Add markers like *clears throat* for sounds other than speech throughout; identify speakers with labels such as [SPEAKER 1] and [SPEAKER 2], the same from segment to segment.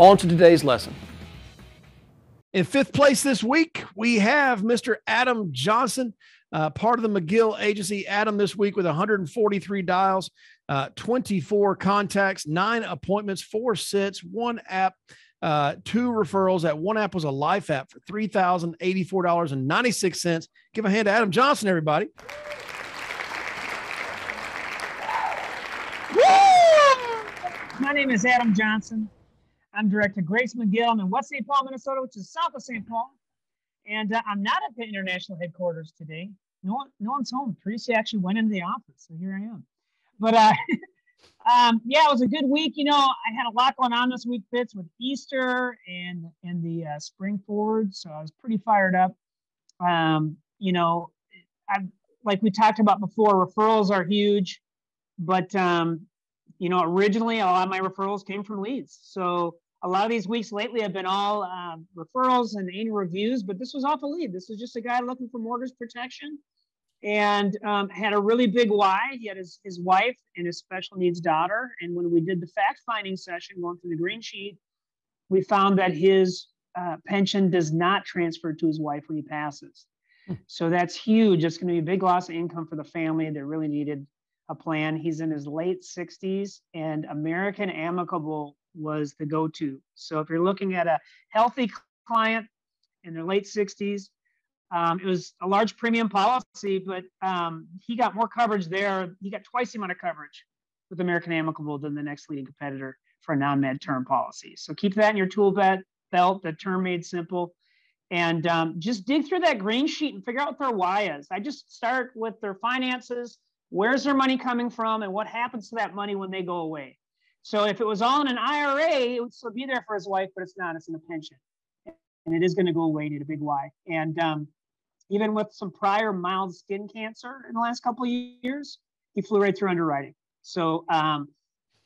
[SPEAKER 1] on to today's lesson. In fifth place this week, we have Mr. Adam Johnson, uh, part of the McGill agency. Adam this week with 143 dials, uh, 24 contacts, nine appointments, four sits, one app, uh, two referrals. That one app was a life app for $3,084.96. Give a hand to Adam Johnson, everybody.
[SPEAKER 2] My name is Adam Johnson. I'm director Grace McGill. I'm in West St. Paul, Minnesota, which is south of St. Paul. And uh, I'm not at the international headquarters today. No, one, no one's home. Teresa actually went into the office, so here I am. But uh, *laughs* um, yeah, it was a good week. You know, I had a lot going on this week, Fitz, with Easter and and the uh, spring forward, so I was pretty fired up. Um, you know, I like we talked about before, referrals are huge, but um, you know, originally a lot of my referrals came from leads. So a lot of these weeks lately have been all uh, referrals and annual reviews, but this was off a lead. This was just a guy looking for mortgage protection and um, had a really big why. He had his, his wife and his special needs daughter. And when we did the fact finding session, going through the green sheet, we found that his uh, pension does not transfer to his wife when he passes. Hmm. So that's huge. It's going to be a big loss of income for the family that really needed a plan. He's in his late 60s, and American Amicable was the go to. So if you're looking at a healthy client in their late 60s, um, it was a large premium policy, but um, he got more coverage there. He got twice the amount of coverage with American Amicable than the next leading competitor for a non-med term policy. So keep that in your tool belt, belt the term made simple. And um, just dig through that green sheet and figure out what their why is. I just start with their finances, where's their money coming from and what happens to that money when they go away. So if it was all in an IRA, it would still be there for his wife, but it's not. It's in a pension, and it is going to go away. Need a big why. And um, even with some prior mild skin cancer in the last couple of years, he flew right through underwriting. So um,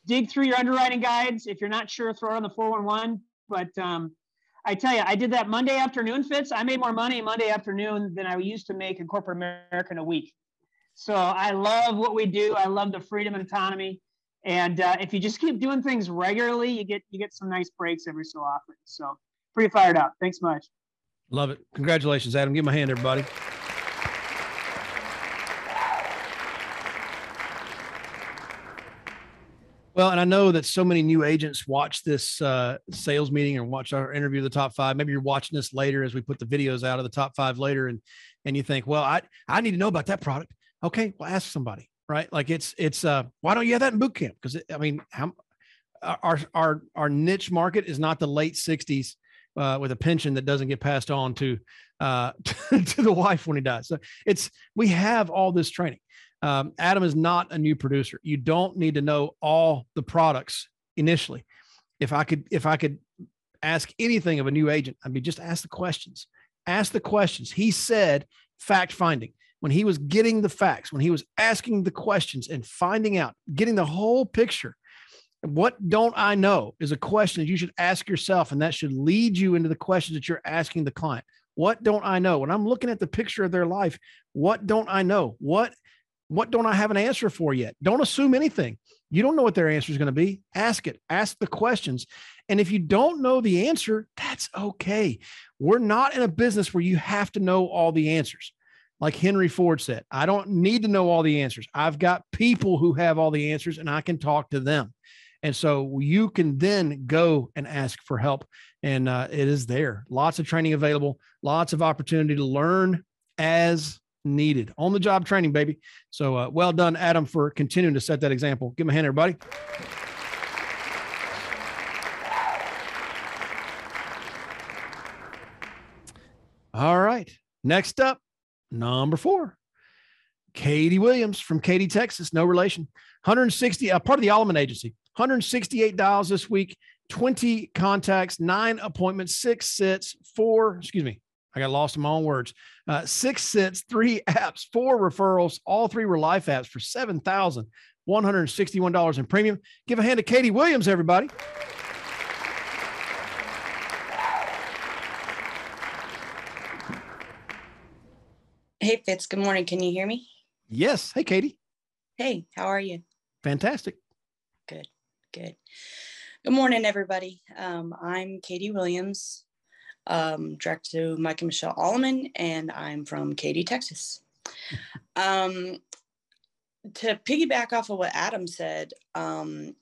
[SPEAKER 2] dig through your underwriting guides. If you're not sure, throw it on the 411. But um, I tell you, I did that Monday afternoon, Fitz. I made more money Monday afternoon than I used to make in corporate America in a week. So I love what we do. I love the freedom and autonomy. And uh, if you just keep doing things regularly, you get you get some nice breaks every so often. So pretty fired up. Thanks much.
[SPEAKER 1] Love it. Congratulations, Adam. Give my hand, everybody. Well, and I know that so many new agents watch this uh, sales meeting or watch our interview of the top five. Maybe you're watching this later as we put the videos out of the top five later, and and you think, well, I I need to know about that product. Okay, well, ask somebody, right? Like it's it's uh, why don't you have that in boot camp? Because I mean, how our our our niche market is not the late '60s uh, with a pension that doesn't get passed on to uh, *laughs* to the wife when he dies. So it's we have all this training. Um, Adam is not a new producer. You don't need to know all the products initially. If I could, if I could ask anything of a new agent, I mean, just ask the questions. Ask the questions. He said fact finding when he was getting the facts, when he was asking the questions and finding out, getting the whole picture. What don't I know is a question that you should ask yourself, and that should lead you into the questions that you're asking the client. What don't I know? When I'm looking at the picture of their life, what don't I know? What what don't I have an answer for yet? Don't assume anything. You don't know what their answer is going to be. Ask it. Ask the questions. And if you don't know the answer, that's okay. We're not in a business where you have to know all the answers like Henry Ford said, I don't need to know all the answers. I've got people who have all the answers and I can talk to them. And so you can then go and ask for help. And uh, it is there. Lots of training available, lots of opportunity to learn as needed on the job training, baby. So uh, well done, Adam, for continuing to set that example. Give him a hand, everybody. All right. Next up, Number four, Katie Williams from Katy, Texas, no relation. 160, uh, part of the Alleman Agency. 168 dials this week, 20 contacts, nine appointments, six sits, four, excuse me, I got lost in my own words. Uh, six sits, three *laughs* apps, four referrals. All three were life apps for $7,161 in premium. Give a hand to Katie Williams, everybody.
[SPEAKER 3] Hey, Fitz. Good morning. Can you hear me?
[SPEAKER 1] Yes. Hey, Katie.
[SPEAKER 3] Hey, how are you?
[SPEAKER 1] Fantastic.
[SPEAKER 3] Good. Good. Good morning, everybody. Um, I'm Katie Williams, um, direct to Mike and Michelle Allman, and I'm from Katy, Texas. Um, to piggyback off of what Adam said, um,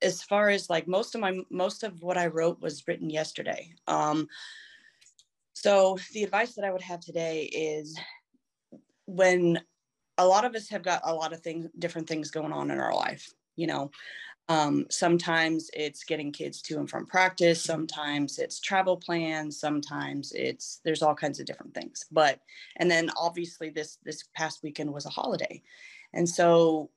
[SPEAKER 3] as far as like most of my most of what I wrote was written yesterday. Um, so the advice that I would have today is when a lot of us have got a lot of things, different things going on in our life. You know, um, sometimes it's getting kids to and from practice. Sometimes it's travel plans. Sometimes it's there's all kinds of different things. But and then obviously this this past weekend was a holiday, and so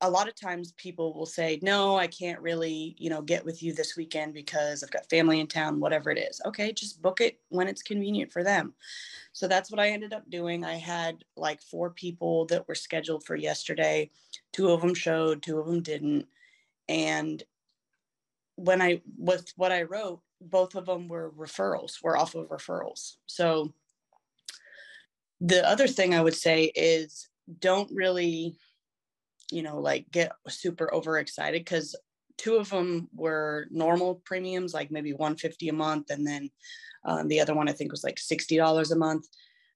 [SPEAKER 3] a lot of times people will say, "No, I can't really you know get with you this weekend because I've got family in town. Whatever it is, okay, just book it when it's convenient for them." So that's what I ended up doing. I had like four people that were scheduled for yesterday. Two of them showed, two of them didn't and when i with what i wrote both of them were referrals were off of referrals so the other thing i would say is don't really you know like get super overexcited because two of them were normal premiums like maybe 150 a month and then um, the other one i think was like $60 a month.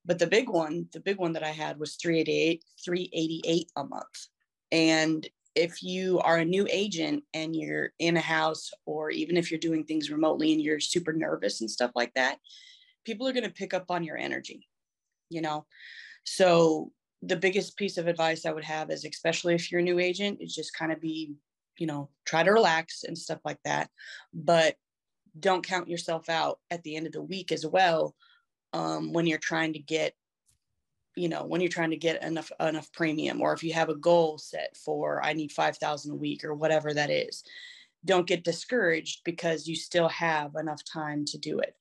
[SPEAKER 3] But the big one the big one that i had was 388 388 a month. And if you are a new agent and you're in a house or even if you're doing things remotely and you're super nervous and stuff like that people are going to pick up on your energy you know? So the biggest piece of advice i would have is especially if you're a new agent is just kind of be you know try to relax and stuff like that. But don't count yourself out at the end of the week as well um, when you're trying to get you know when you're trying to get enough enough premium or if you have a goal set for i need 5000 a week or whatever that is. Don't get discouraged because you still have enough time to do it.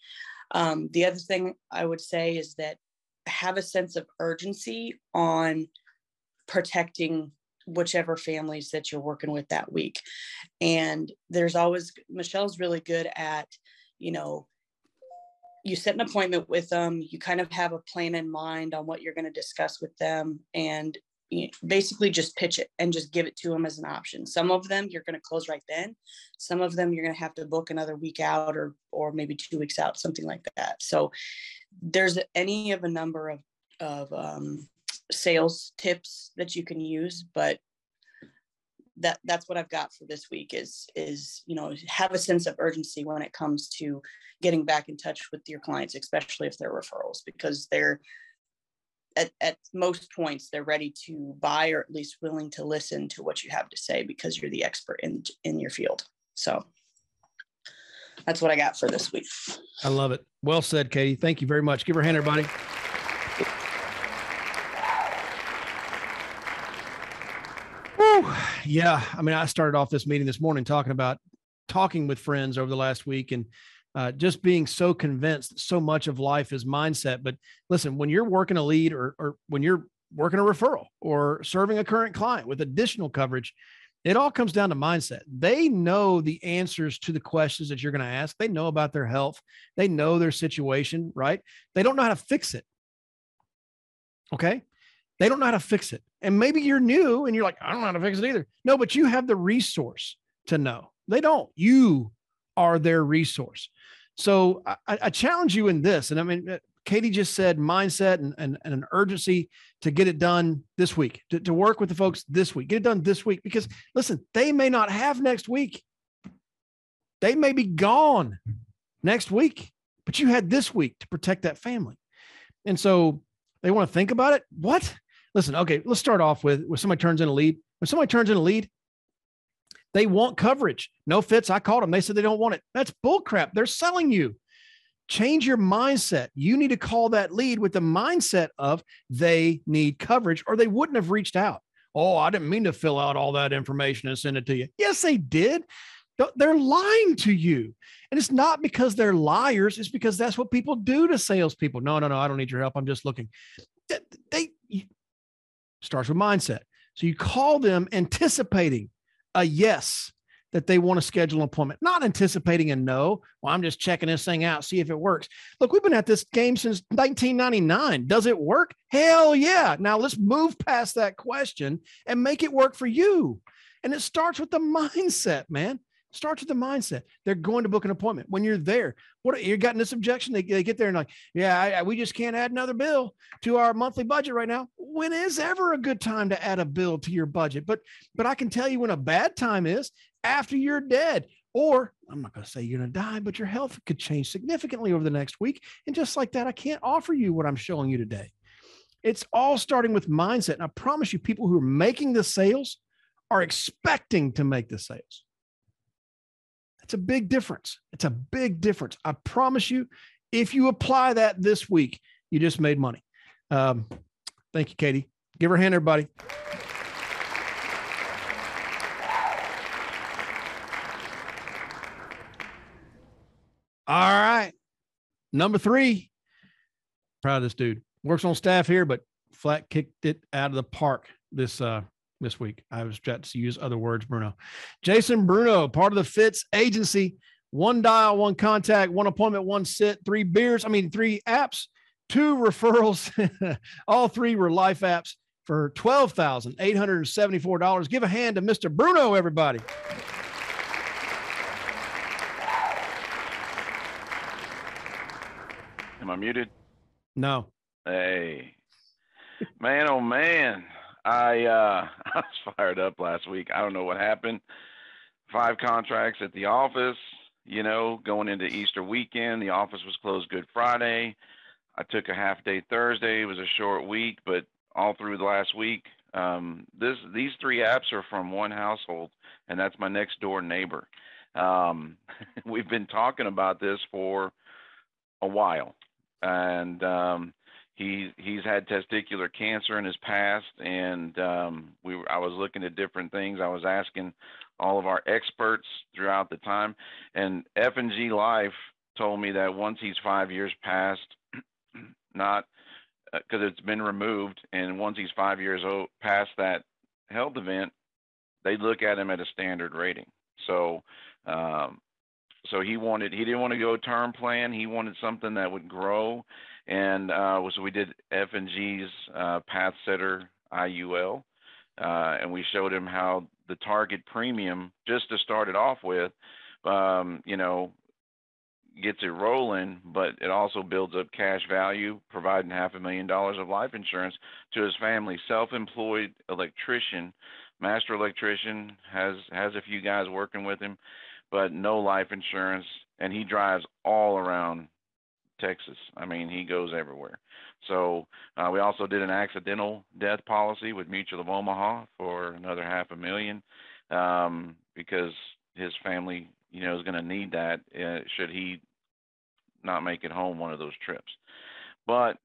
[SPEAKER 3] Um, the other thing i would say is that have a sense of urgency on protecting whichever families that you're working with that week. And there's always michelle's really good at you know you set an appointment with them you kind of have a plan in mind on what you're going to discuss with them and basically just pitch it and just give it to them as an option. Some of them you're going to close right then. Some of them you're going to have to book another week out or or maybe two weeks out something like that. So there's any of a number of of um, sales tips that you can use but that that's what I've got for this week is is you know have a sense of urgency when it comes to getting back in touch with your clients, especially if they're referrals, because they're at, at most points they're ready to buy or at least willing to listen to what you have to say because you're the expert in in your field. So that's what I got for this week.
[SPEAKER 1] I love it. Well said, Katie. Thank you very much. Give her a hand, everybody. yeah, I mean, I started off this meeting this morning talking about talking with friends over the last week and uh, just being so convinced so much of life is mindset. But listen, when you're working a lead or, or when you're working a referral or serving a current client with additional coverage, it all comes down to mindset. They know the answers to the questions that you're going to ask. They know about their health. They know their situation, right? They don't know how to fix it. Okay. They don't know how to fix it. And maybe you're new and you're like, I don't know how to fix it either. No, but you have the resource to know. They don't. You are their resource. So I, I challenge you in this. And I mean, uh, Katie just said mindset and, and, and, an urgency to get it done this week, to, to work with the folks this week, get it done this week. Because listen, they may not have next week. They may be gone next week, but you had this week to protect that family. And so they want to think about it. What? listen, okay, let's start off with when somebody turns in a lead. When somebody turns in a lead, they want coverage. No Fitz. I called them. They said they don't want it. That's bullcrap. They're selling you. Change your mindset. You need to call that lead with the mindset of they need coverage or they wouldn't have reached out. Oh, I didn't mean to fill out all that information and send it to you. Yes, they did. They're lying to you. And it's not because they're liars, it's because that's what people do to salespeople. No, no, no, I don't need your help. I'm just looking. They, they starts with mindset. So you call them anticipating a yes that they want to schedule an appointment, not anticipating a no. Well, I'm just checking this thing out, see if it works. Look, we've been at this game since 1999. Does it work? Hell yeah. Now let's move past that question and make it work for you. And it starts with the *laughs* mindset, man. Starts with the mindset. They're going to book an appointment. When you're there, what you're getting this objection? They, they get there and like, yeah, I, I, we just can't add another bill to our monthly budget right now. When is ever a good time to add a bill to your budget? But but I can tell you when a bad time is after you're dead. Or I'm not going to say you're going to die, but your health could change significantly over the next week. And just like that, I can't offer you what I'm showing you today. It's all starting with mindset. And I promise you, people who are making the sales are expecting to make the sales. It's a big difference. It's a big difference. I promise you, if you apply that this week, you just made money. Um, thank you, Katie. Give her a hand, everybody. All right. Number three. Proud of this dude. Works on staff here, but flat kicked it out of the park this uh this week. I was trying to use other words, Bruno. Jason Bruno, part of the Fitz agency. One dial, one contact, one appointment, one sit, three beers. I mean, three apps, two referrals. *laughs* All three were life apps for $12,874. Give a hand to Mr. Bruno, everybody.
[SPEAKER 4] Am I muted?
[SPEAKER 1] No.
[SPEAKER 4] Hey, man, oh man. I uh, *laughs* I was fired up last week. I don't know what happened. Five contracts at the office. You know, going into Easter weekend, the office was closed Good Friday. I took a half day Thursday. It was a short week, but all through the last week, um, this these three apps are from one household, and that's my next door neighbor. Um, *laughs* we've been talking about this for a while, and um, he he's had testicular cancer in his past, and um, we I was looking at different things. I was asking all of our experts throughout the time, and F and G Life told me that once he's five years past, *clears throat* not because uh, it's been removed, and once he's five years old past that health event, they look at him at a standard rating. So. Um, so he wanted he didn't want to go term plan. He wanted something that would grow and uh, so we did F and G's uh, Path Setter IUL, uh, and we showed him how the target premium, just to start it off with, um, you know, gets it rolling, but it also builds up cash value, providing half a million dollars of life insurance to his family. Self-employed electrician, master electrician, has has a few guys working with him, but no life insurance, and he drives all around Texas. I mean, he goes everywhere. So uh, we also did an accidental death policy with Mutual of Omaha for another half a million um, because his family, you know, is going to need that uh, should he not make it home one of those trips. But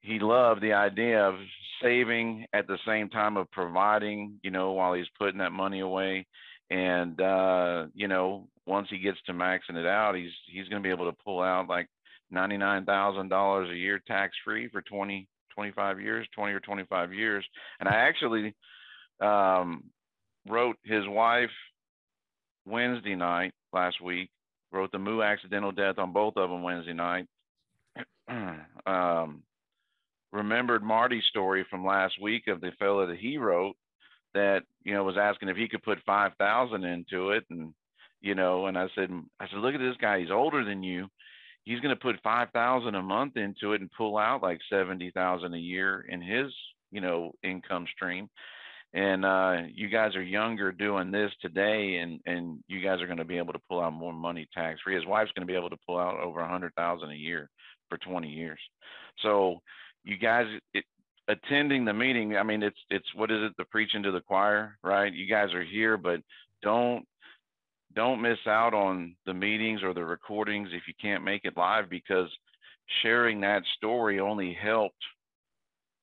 [SPEAKER 4] he loved the idea of saving at the same time of providing, you know, while he's putting that money away. And uh, you know, once he gets to maxing it out, he's he's going to be able to pull out like ninety nine thousand dollars a year tax free for 20, 25 years, twenty or twenty five years. And I actually um, wrote his wife Wednesday night last week. Wrote the Moo accidental death on both of them Wednesday night. *clears throat* um, remembered Marty's story from last week of the fellow that he wrote that you know was asking if he could put five thousand into it and you know, and I said, I said, look at this guy. He's older than you. He's going to put five thousand a month into it and pull out like seventy thousand a year in his, you know, income stream. And uh, you guys are younger doing this today, and and you guys are going to be able to pull out more money tax free. His wife's going to be able to pull out over a hundred thousand a year for twenty years. So, you guys, it, attending the meeting, I mean, it's it's what is it? The preaching to the choir, right? You guys are here, but don't don't miss out on the meetings or the recordings if you can't make it live because sharing that story only helped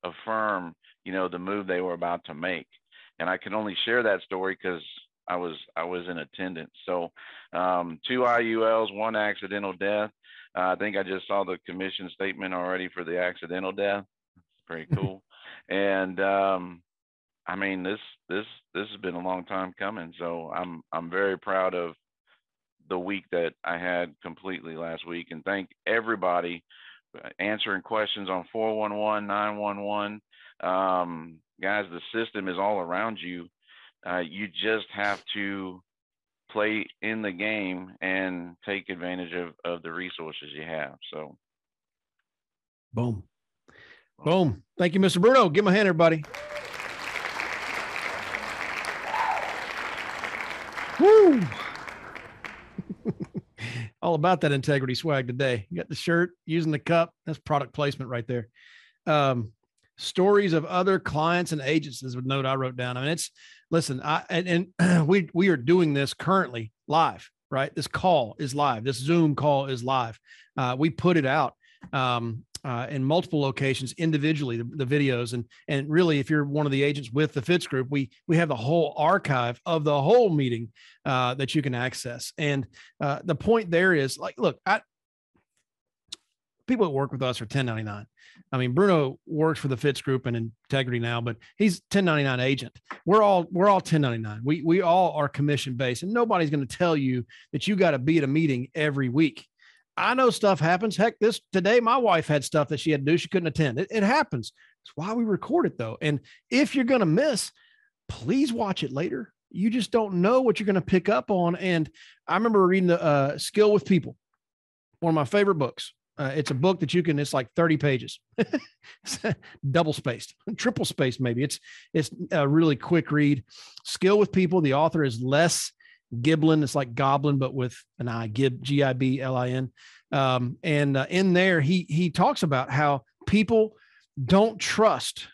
[SPEAKER 4] affirm you know the move they were about to make and i can only share that story because I was I was in attendance. So um, two IULs, one accidental death. Uh, I think I just saw the commission statement already for the accidental death. Pretty cool. *laughs* and um, I mean this this this has been a long time coming. So I'm I'm very proud of the week that I had completely last week, and thank everybody uh, answering questions on 411 911 um, guys the system is all around you uh, you just have to play in the game and take advantage of, of the resources you have. So,
[SPEAKER 1] boom, boom. Thank you, Mr. Bruno. Give him a hand, everybody. Woo! *laughs* All about that integrity swag today. You got the shirt, using the cup. That's product placement right there. Um, stories of other clients and agents is note I wrote down. I mean, it's listen, I and, and *clears throat* we we are doing this currently live, right? This call is live. This Zoom call is live. Uh, we put it out um, uh, in multiple locations individually, the, the, videos, and and really, if you're one of the agents with the Fitz Group, we we have the whole archive of the whole meeting uh, that you can access. And uh, the point there is, like, look, I, people that work with us are 1099. I mean, Bruno works for the Fitz Group and Integrity now, but he's 1099 agent. We're all we're all 1099. We we all are commission based, and nobody's going to tell you that you got to be at a meeting every week. I know stuff happens. Heck, this today my wife had stuff that she had to do. She couldn't attend. It, it happens. That's why we record it though. And if you're going to miss, please watch it later. You just don't know what you're going to pick up on. And I remember reading the uh, Skill with People, one of my favorite books uh, it's a book that you can. It's like thirty pages, *laughs* double spaced, *laughs* triple spaced maybe. It's it's a really quick read. Skill with people. The author is Les Giblin. It's like Goblin, but with an I. Gib G I B L I N. Um, and uh, in there, he he talks about how people don't trust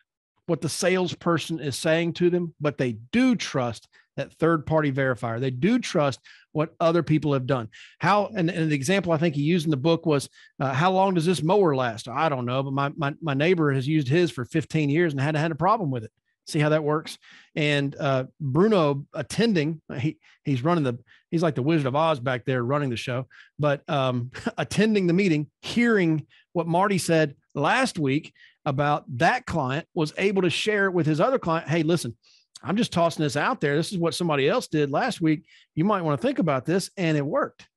[SPEAKER 1] what the salesperson is saying to them, but they do trust that third party verifier. They do trust what other people have done. How and, and the example I think he used in the book was uh, how long does this mower last? I don't know, but my, my my neighbor has used his for 15 years and hadn't had a problem with it. See how that works. And uh, Bruno attending, he he's running the he's like the Wizard of Oz back there running the show, but um, *laughs* attending the meeting, hearing what Marty said last week about that client was able to share it with his other client. Hey, listen, I'm just tossing this out there. This is what somebody else did last week. You might want to think about this. And it worked.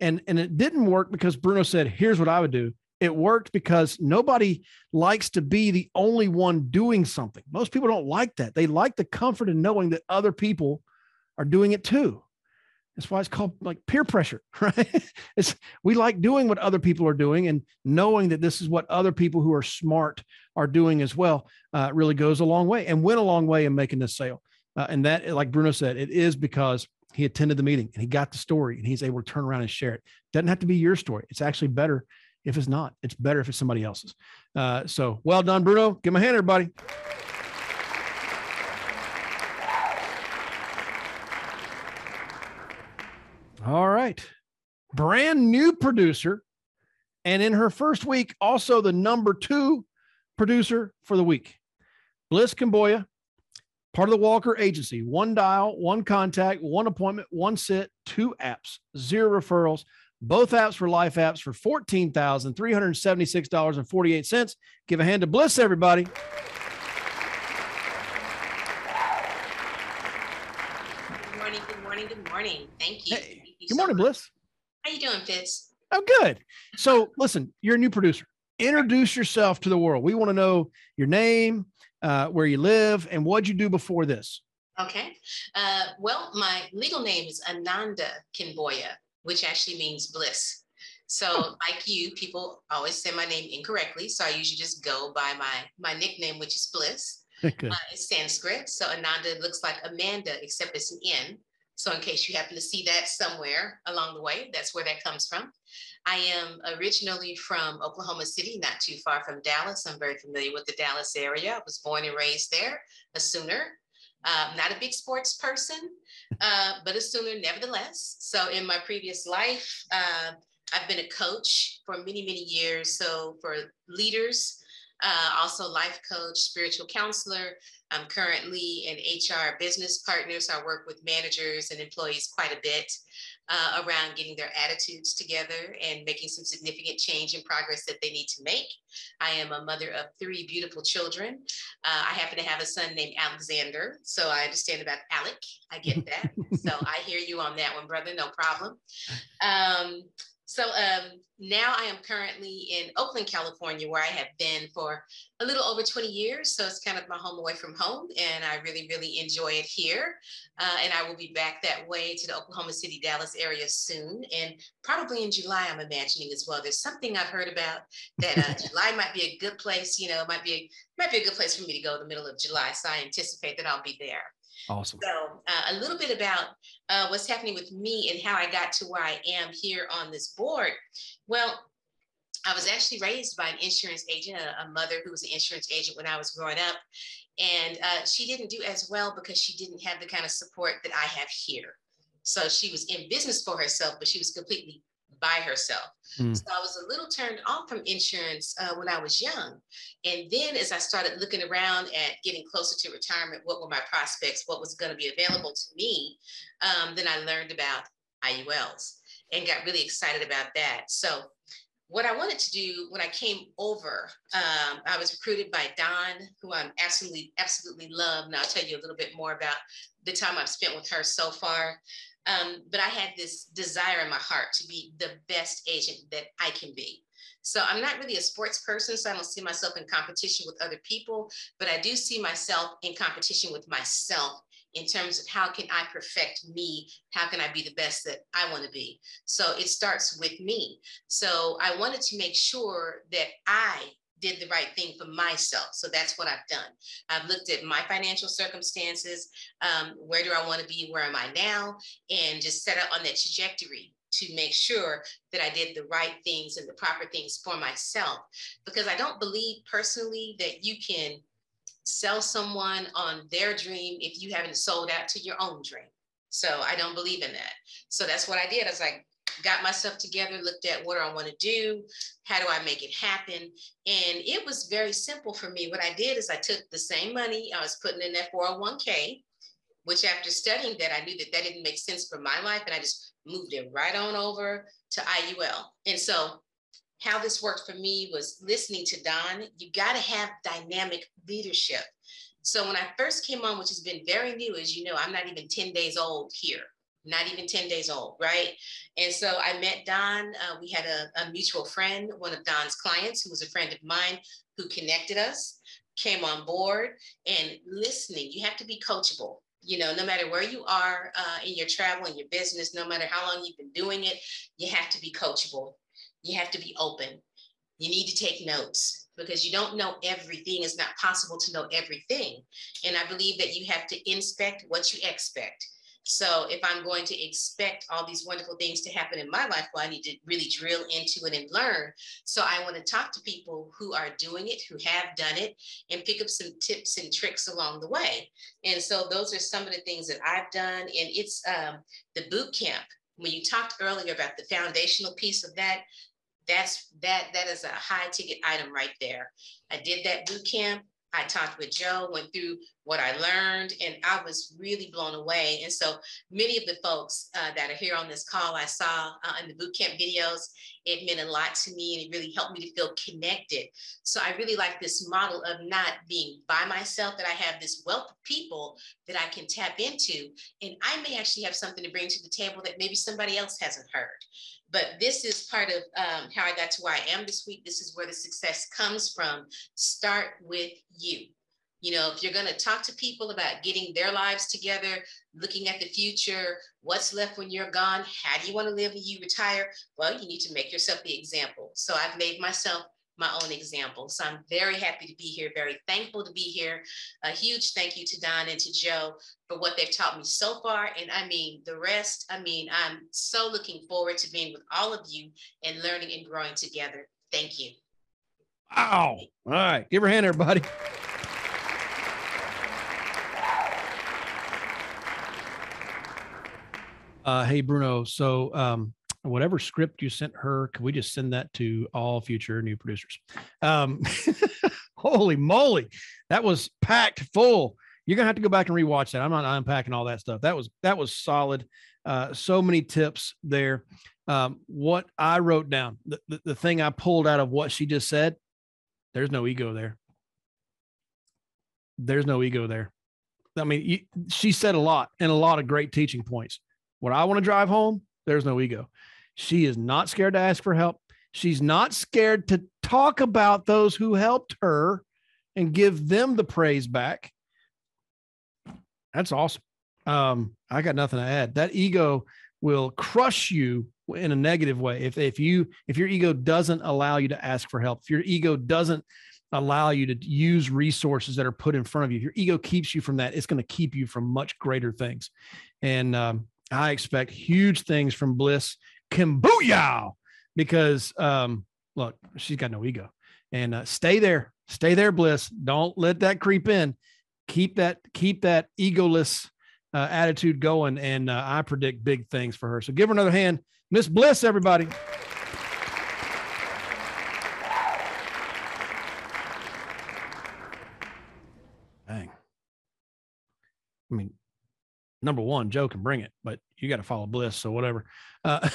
[SPEAKER 1] And, and it didn't work because Bruno said, here's what I would do. It worked because nobody likes to be the only one doing something. Most people don't like that. They like the comfort in knowing that other people are doing it too. That's why it's called like peer pressure, *laughs* right? It's we like doing what other people are doing and knowing that this is what other people who are smart are doing as well. Uh, really goes a long way and went a long way in making this sale. Uh, and that, like Bruno said, it is because he attended the meeting and he got the story and he's able to turn around and share it. Doesn't have to be your story. It's actually better if it's not. It's better if it's somebody else's. Uh, so well done, Bruno. Give him a hand, everybody. All right. Brand new producer. And in her first week, also the number two producer for the week. Bliss Kimboya, part of the Walker Agency. One dial, one contact, one appointment, one sit, two apps, zero referrals. Both apps were life apps for $14,376.48. Give a hand to Bliss, everybody.
[SPEAKER 5] Good morning, good morning, good morning. Thank you.
[SPEAKER 1] Hey. Good morning, Bliss.
[SPEAKER 5] How you doing, Fitz?
[SPEAKER 1] Oh, good. So, listen, you're a new producer. Introduce yourself to the world. We want to know your name, uh, where you live, and what you do before this.
[SPEAKER 5] Okay. Uh, well, my legal name is Ananda Kinboya, which actually means bliss. So, like you, people always say my name incorrectly. So I usually just go by my my nickname, which is Bliss. *laughs* Uh, it's Sanskrit. So Ananda looks like Amanda, except it's an N. So in case you happen to see that somewhere along the way, that's where that comes from. I am originally from Oklahoma City, not too far from Dallas. I'm very familiar with the Dallas area. I was born and raised there, a Sooner. Uh, not a big sports person, uh, but a Sooner nevertheless. So in my previous life, uh, I've been a coach for many, many years. So for leaders, uh, also life coach, spiritual counselor. I'm currently an HR business partner, so I work with managers and employees quite a bit uh, around getting their attitudes together and making some significant change and progress that they need to make. I am a mother of three beautiful children. Uh, I happen to have a son named Alexander, so I understand about Alec. I get that. *laughs* so I hear you on that one, brother. No problem. Um, so um, now I am currently in Oakland, California, where I have been for a little over 20 years. So it's kind of my home away from home, and I really, really enjoy it here. Uh, and I will be back that way to the Oklahoma City, Dallas area soon, and probably in July. I'm imagining as well. There's something I've heard about that uh, *laughs* July might be a good place. You know, might be a, might be a good place for me to go in the middle of July. So I anticipate that I'll be there.
[SPEAKER 1] Awesome.
[SPEAKER 5] So, uh, a little bit about uh, what's happening with me and how I got to where I am here on this board. Well, I was actually raised by an insurance agent, a, a mother who was an insurance agent when I was growing up. And uh, she didn't do as well because she didn't have the kind of support that I have here. So she was in business for herself, but she was completely by herself. Mm. So I was a little turned off from insurance uh, when I was young. And then as I started looking around at getting closer to retirement, what were my prospects, what was going to be available to me, um, then I learned about IULs and got really excited about that. So what I wanted to do when I came over, um, I was recruited by Dawn, who I'm absolutely, absolutely love. And I'll tell you a little bit more about the time I've spent with her so far. Um, but I had this desire in my heart to be the best agent that I can be. So I'm not really a sports person, so I don't see myself in competition with other people, but I do see myself in competition with myself in terms of how can I perfect me? How can I be the best that I want to be? So it starts with me. So I wanted to make sure that I did the right thing for myself. So that's what I've done. I've looked at my financial circumstances. Um, where do I want to be? Where am I now? And just set up on that trajectory to make sure that I did the right things and the proper things for myself. Because I don't believe personally that you can sell someone on their dream if you haven't sold out to your own dream. So I don't believe in that. So that's what I did. I was like, got myself together, looked at what do I want to do, how do I make it happen, and it was very simple for me. What I did is I took the same money I was putting in that 401k, which after studying that, I knew that that didn't make sense for my life, and I just moved it right on over to IUL. And so how this worked for me was listening to Dawn. You got to have dynamic leadership. So when I first came on, which has been very new, as you know, I'm not even 10 days old here not even 10 days old, right? And so I met Dawn. Uh, we had a, a, mutual friend, one of Dawn's clients, who was a friend of mine, who connected us, came on board, and listening. You have to be coachable. You know, no matter where you are uh, in your travel and your business, no matter how long you've been doing it, you have to be coachable. You have to be open. You need to take notes because you don't know everything. It's not possible to know everything. And I believe that you have to inspect what you expect so if I'm going to expect all these wonderful things to happen in my life, well, I need to really drill into it and learn. So I want to talk to people who are doing it, who have done it, and pick up some tips and tricks along the way. And so those are some of the things that I've done. And it's um, the boot camp. When you talked earlier about the foundational piece of that, that's that that is a high ticket item right there. I did that boot camp. I talked with Joe, went through what I learned, and I was really blown away. And so many of the folks uh, that are here on this call, I saw uh, in the boot camp videos, it meant a lot to me and it really helped me to feel connected. So I really like this model of not being by myself, that I have this wealth of people that I can tap into. And I may actually have something to bring to the table that maybe somebody else hasn't heard. But this is part of um, how I got to where I am this week. This is where the success comes from. Start with you. You know, if you're going to talk to people about getting their lives together, looking at the future, what's left when you're gone, how do you want to live when you retire? Well, you need to make yourself the example. So I've made myself my own example. So I'm very happy to be here, very thankful to be here. A huge thank you to Dawn and to Joe for what they've taught me so far. And I mean, the rest, I mean, I'm so looking forward to being with all of you and learning and growing together. Thank you.
[SPEAKER 1] Wow. All right. Give her a hand, everybody. Uh, hey, Bruno. So, um, whatever script you sent her, could we just send that to all future new producers? Um, *laughs* Holy moly, that was packed full. You're gonna have to go back and rewatch that. I'm not unpacking all that stuff. That was that was solid. Uh, so many tips there. Um, what I wrote down, the, the, the thing I pulled out of what she just said, there's no ego there. There's no ego there. I mean, you, she said a lot and a lot of great teaching points. What I want to drive home, there's no ego. She is not scared to ask for help. She's not scared to talk about those who helped her and give them the praise back. That's awesome. Um, I got nothing to add. That ego will crush you in a negative way if if you if your ego doesn't allow you to ask for help if your ego doesn't allow you to use resources that are put in front of you if your ego keeps you from that it's going to keep you from much greater things and um, i expect huge things from bliss Kimbuya because um, look she's got no ego. And uh, stay there. Stay there bliss. Don't let that creep in. Keep that keep that egoless uh, attitude going, and uh, I predict big things for her. So give her another hand, Miss Bliss, everybody. Dang. I mean, number one, Joe can bring it, but you got to follow Bliss. So whatever. Uh,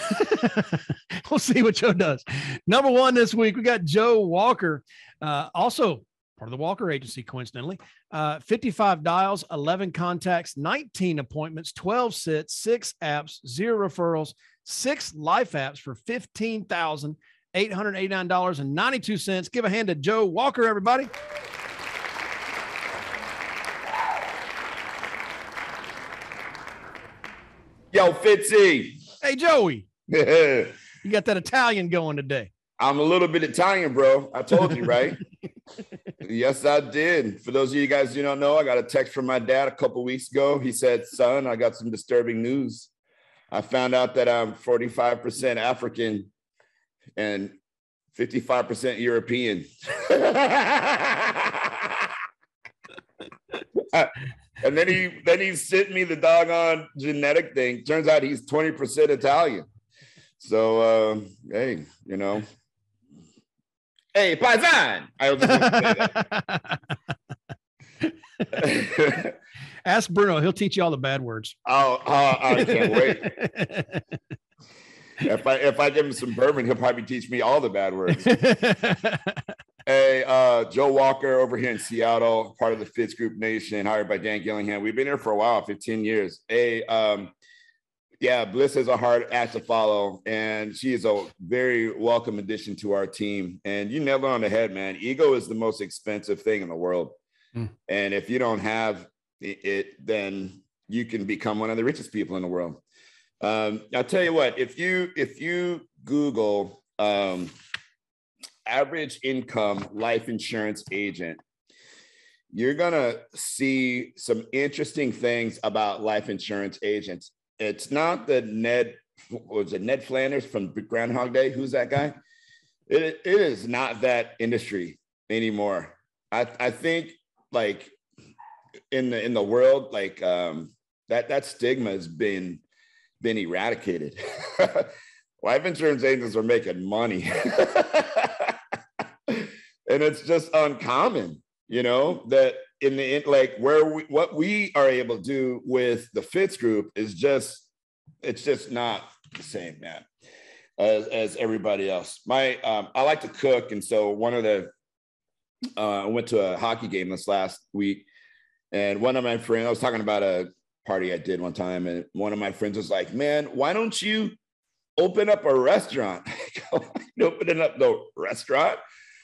[SPEAKER 1] *laughs* we'll see what Joe does. Number one this week, we got Joe Walker. Uh, also, part of the Walker Agency, coincidentally. Uh, 55 dials, 11 contacts, 19 appointments, 12 sits, six apps, zero referrals, six life apps for $15,889.92. Give a hand to Joe Walker, everybody.
[SPEAKER 6] Yo, Fitzy.
[SPEAKER 1] Hey, Joey. *laughs* you got that Italian going today.
[SPEAKER 6] I'm a little bit Italian, bro. I told you, right? *laughs* yes, I did. For those of you guys who don't know, I got a text from my dad a couple weeks ago. He said, "Son, I got some disturbing news. I found out that I'm 45% African and 55% European." *laughs* and then he then he sent me the doggone genetic thing. Turns out he's 20% Italian. So uh, hey, you know, Hey, Paisan. I *laughs*
[SPEAKER 1] Ask Bruno. He'll teach you all the bad words.
[SPEAKER 6] Oh, uh, I can't wait. *laughs* if I if I give him some bourbon, he'll probably teach me all the bad words. *laughs* hey, uh, Joe Walker over here in Seattle, part of the Fitz Group Nation, hired by Dan Gillingham. We've been here for a while, 15 years. Hey, um, yeah, Bliss is a hard act to follow, and she is a very welcome addition to our team. And you nailed it on the head, man. Ego is the most expensive thing in the world, mm. and if you don't have it, then you can become one of the richest people in the world. Um, I'll tell you what, if you if you Google um, average income life insurance agent, you're gonna see some interesting things about life insurance agents it's not the Ned was it Ned Flanders from Groundhog Day? Who's that guy? It, it is not that industry anymore. I, I think like in the in the world, like um, that that stigma has been been eradicated. *laughs* Life insurance agents are making money. *laughs* and it's just uncommon, you know, that in the like where we what we are able to do with the Fitz group is just it's just not the same, man, as, as everybody else. My um, I like to cook, and so one of the uh, I went to a hockey game this last week, and one of my friends I was talking about a party I did one time, and one of my friends was like, "Man, why don't you open up a restaurant?" *laughs* "Opening up the restaurant."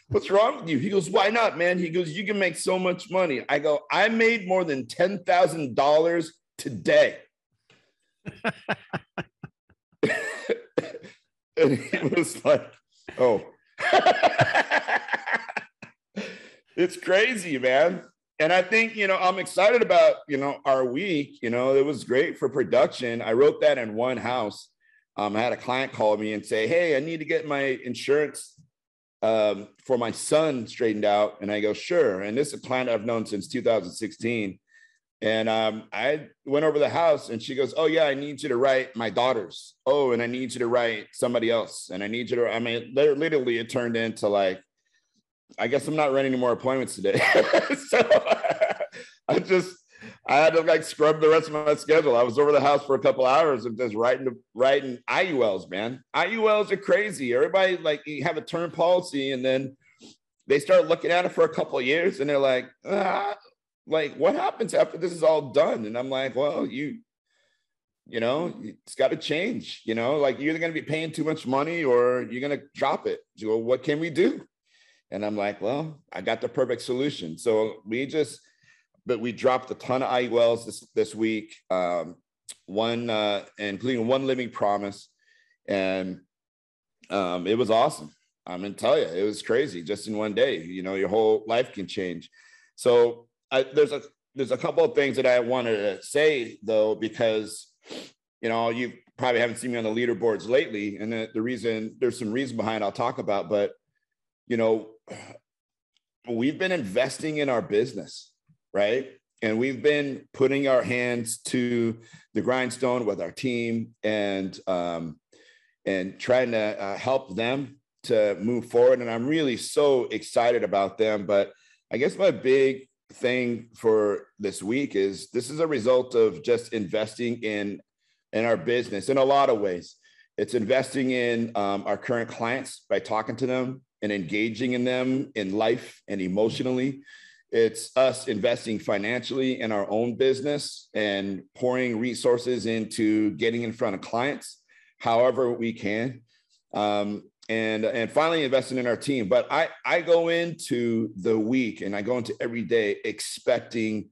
[SPEAKER 6] What's wrong with you? He goes, Why not, man? He goes, You can make so much money. I go, I made more than $10,000 today. *laughs* and he was like, Oh, *laughs* it's crazy, man. And I think, you know, I'm excited about, you know, our week. You know, it was great for production. I wrote that in one house. Um, I had a client call me and say, Hey, I need to get my insurance um, for my son straightened out. And I go, sure. And this is a client I've known since 2016. And um, I went over the house and she goes, Oh, yeah, I need you to write my daughters. Oh, and I need you to write somebody else. And I need you to, I mean, literally, it turned into like I guess I'm not running any more appointments today. *laughs* so *laughs* I just I had to like scrub the rest of my schedule. I was over the house for a couple hours and just writing writing IULs, man. IULs are crazy. Everybody like you have a term policy and then they start looking at it for a couple years and they're like, ah, like what happens after this is all done? And I'm like, well, you you know, it's got to change. You know, like you're either going to be paying too much money or you're going to drop it. So what can we do? And I'm like, well, I got the perfect solution. So we just, but we dropped a ton of IULs this this week. Um, one, uh, including one living promise, and um, it was awesome. I'm gonna tell you, it was crazy. Just in one day, you know, your whole life can change. So I, there's a there's a couple of things that I wanted to say though, because you know you probably haven't seen me on the leaderboards lately, and the, the reason there's some reason behind I'll talk about, but you know, we've been investing in our business, right? And we've been putting our hands to the grindstone with our team and um, and trying to uh, help them to move forward. And I'm really so excited about them. But I guess my big thing for this week is this is a result of just investing in in our business in a lot of ways. It's investing in um, our current clients by talking to them, and engaging in them in life and emotionally. It's us investing financially in our own business and pouring resources into getting in front of clients however we can. Um, and, and finally investing in our team. But I, I go into the week and I go into every day expecting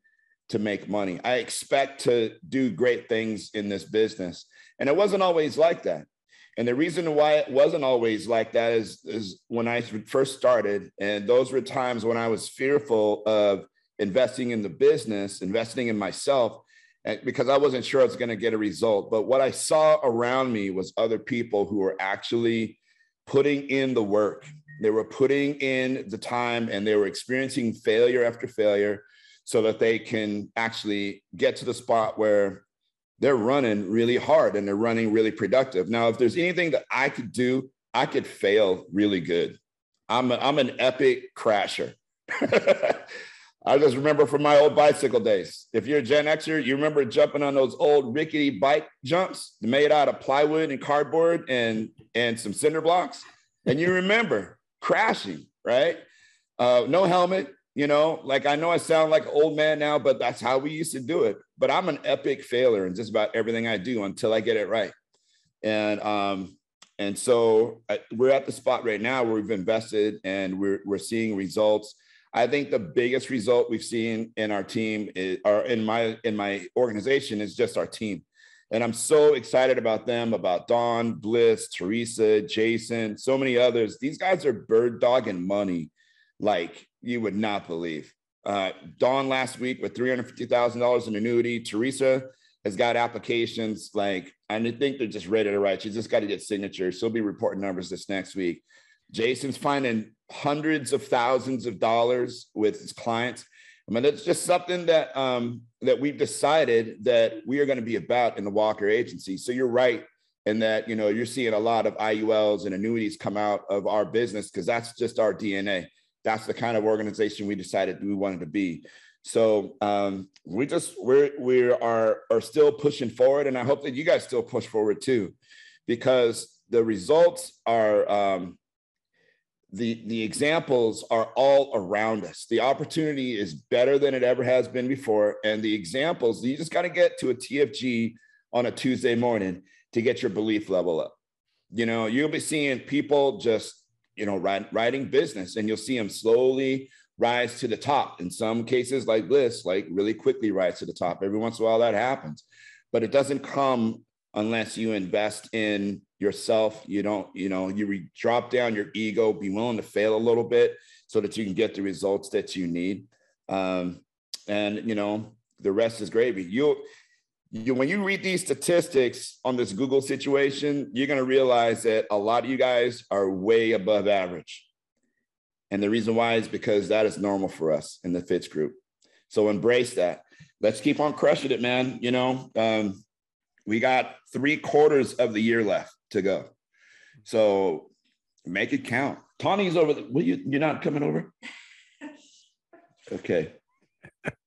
[SPEAKER 6] to make money. I expect to do great things in this business. And it wasn't always like that. And the reason why it wasn't always like that is, is when I first started, and those were times when I was fearful of investing in the business, investing in myself, eh, because I wasn't sure I was going to get a result. But what I saw around me was other people who were actually putting in the work. They were putting in the time and they were experiencing failure after failure so that they can actually get to the spot where they're running really hard and they're running really productive. Now, if there's anything that I could do, I could fail really good. I'm, a, I'm an epic crasher. *laughs* I just remember from my old bicycle days. If you're a Gen Xer, you remember jumping on those old rickety bike jumps made out of plywood and cardboard and, and some cinder blocks. And you remember crashing, right? Uh, no helmet, you know, like I know I sound like an old man now, but that's how we used to do it. But I'm an epic failure in just about everything I do until I get it right. And um, and so I, we're at the spot right now where we've invested and we're we're seeing results. I think the biggest result we've seen in our team is, or in my in my organization is just our team. And I'm so excited about them, about Dawn, Bliss, Teresa, Jason, so many others. These guys are bird dog and money like you would not believe. Uh, Dawn last week with $350,000 in annuity. Teresa has got applications like, and I think they're just ready to write. She's just got to get signatures. She'll be reporting numbers this next week. Jason's finding hundreds of thousands of dollars with his clients. I mean, it's just something that um, that we've decided that we are going to be about in the Walker Agency. So you're right in that you know you're seeing a lot of IULs and annuities come out of our business because that's just our DNA that's the kind of organization we decided we wanted to be. So um, we just we're we are are still pushing forward, and I hope that you guys still push forward too, because the results are um, the the examples are all around us. The opportunity is better than it ever has been before, and the examples you just got to get to a TFG on a Tuesday morning to get your belief level up. You know, you'll be seeing people just you know, writing business, and you'll see them slowly rise to the top. In some cases, like this, like really quickly rise to the top. Every once in a while, that happens, but it doesn't come unless you invest in yourself. You don't, you know, you re- drop down your ego, be willing to fail a little bit so that you can get the results that you need. Um, and you know, the rest is gravy. You'll you, when you read these statistics on this Google situation, you're going to realize that a lot of you guys are way above average. And the reason why is because that is normal for us in the Fitz group. So embrace that. Let's keep on crushing it, man. You know, um, we got three quarters of the year left to go. So Make it count. Tawny's over. The, will you? You're not coming over. *laughs* Okay.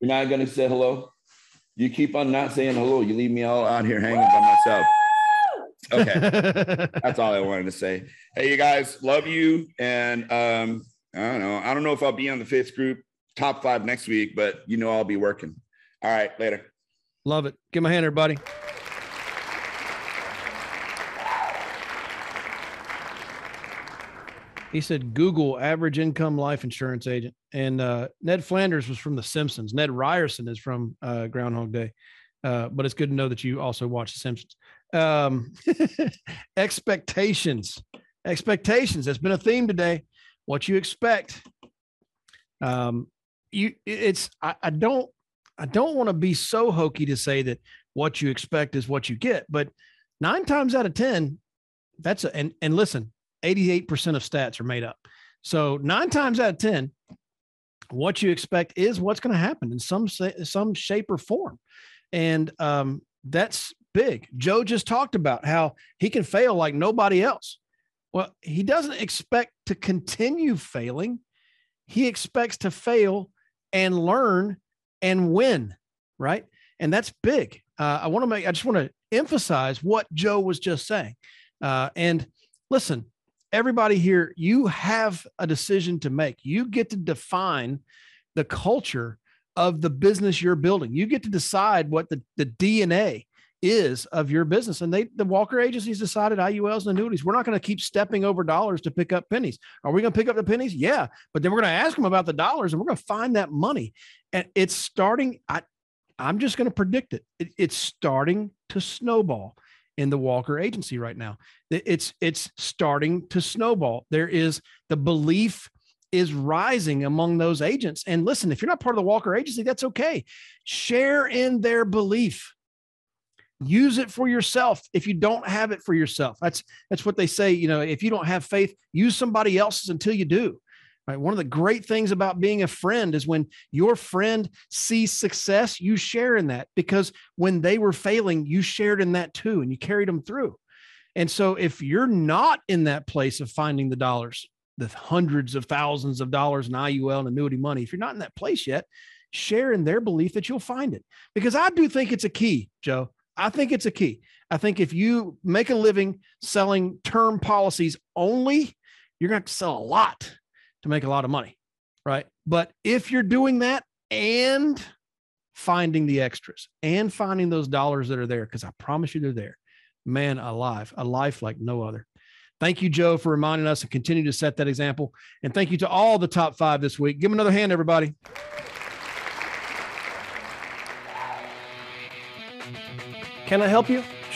[SPEAKER 6] You're not gonna say hello. You keep on not saying hello. You leave me all out here hanging by myself. Okay. *laughs* That's all I wanted to say. Hey, you guys, love you. And um, I don't know. I don't know if I'll be on the Fitz group top five next week, but you know I'll be working. All right, later.
[SPEAKER 1] Love it. Give my hand, everybody. He said Google average income life insurance agent. And uh, Ned Flanders was from The Simpsons. Ned Ryerson is from uh, Groundhog Day. Uh, but it's good to know that you also watch The Simpsons. Um, *laughs* expectations. Expectations. That's been a theme today. What you expect. Um, you it's I, I don't I don't want to be so hokey to say that what you expect is what you get, but nine times out of ten, that's a and and listen, 88% of stats are made up. So nine times out of 10, what you expect is what's going to happen in some some shape or form. And um, that's big. Joe just talked about how he can fail like nobody else. Well, he doesn't expect to continue failing. He expects to fail and learn and win, right? And that's big. Uh, I want to make, I just want to emphasize what Joe was just saying. Uh, and listen, everybody here, you have a decision to make. You get to define the culture of the business you're building. You get to decide what the, the DNA is of your business. And they, the Walker agencies decided IULs and annuities. We're not going to keep stepping over dollars to pick up pennies. Are we going to pick up the pennies? Yeah. But then we're going to ask them about the dollars and we're going to find that money. And it's starting. I, I'm just going to predict it. it. It's starting to snowball in the Walker agency right now. It's, it's starting to snowball. There is the belief is rising among those agents. And listen, if you're not part of the Walker agency, that's okay. Share in their belief use it for yourself if you don't have it for yourself that's that's what they say you know if you don't have faith use somebody else's until you do right? One of the great things about being a friend is when your friend sees success you share in that because when they were failing you shared in that too and you carried them through. And so if you're not in that place of finding the dollars the hundreds of thousands of dollars in IUL and annuity money if you're not in that place yet share in their belief that you'll find it. Because I do think it's a key Joe. I think it's a key. I think if you make a living selling term policies only, you're going to have to sell a lot to make a lot of money. Right. But if you're doing that and finding the extras and finding those dollars that are there, because I promise you they're there, man alive, a life like no other. Thank you, Joe, for reminding us and continue to set that example. And thank you to all the top five this week. Give them another hand, everybody. Can I help you?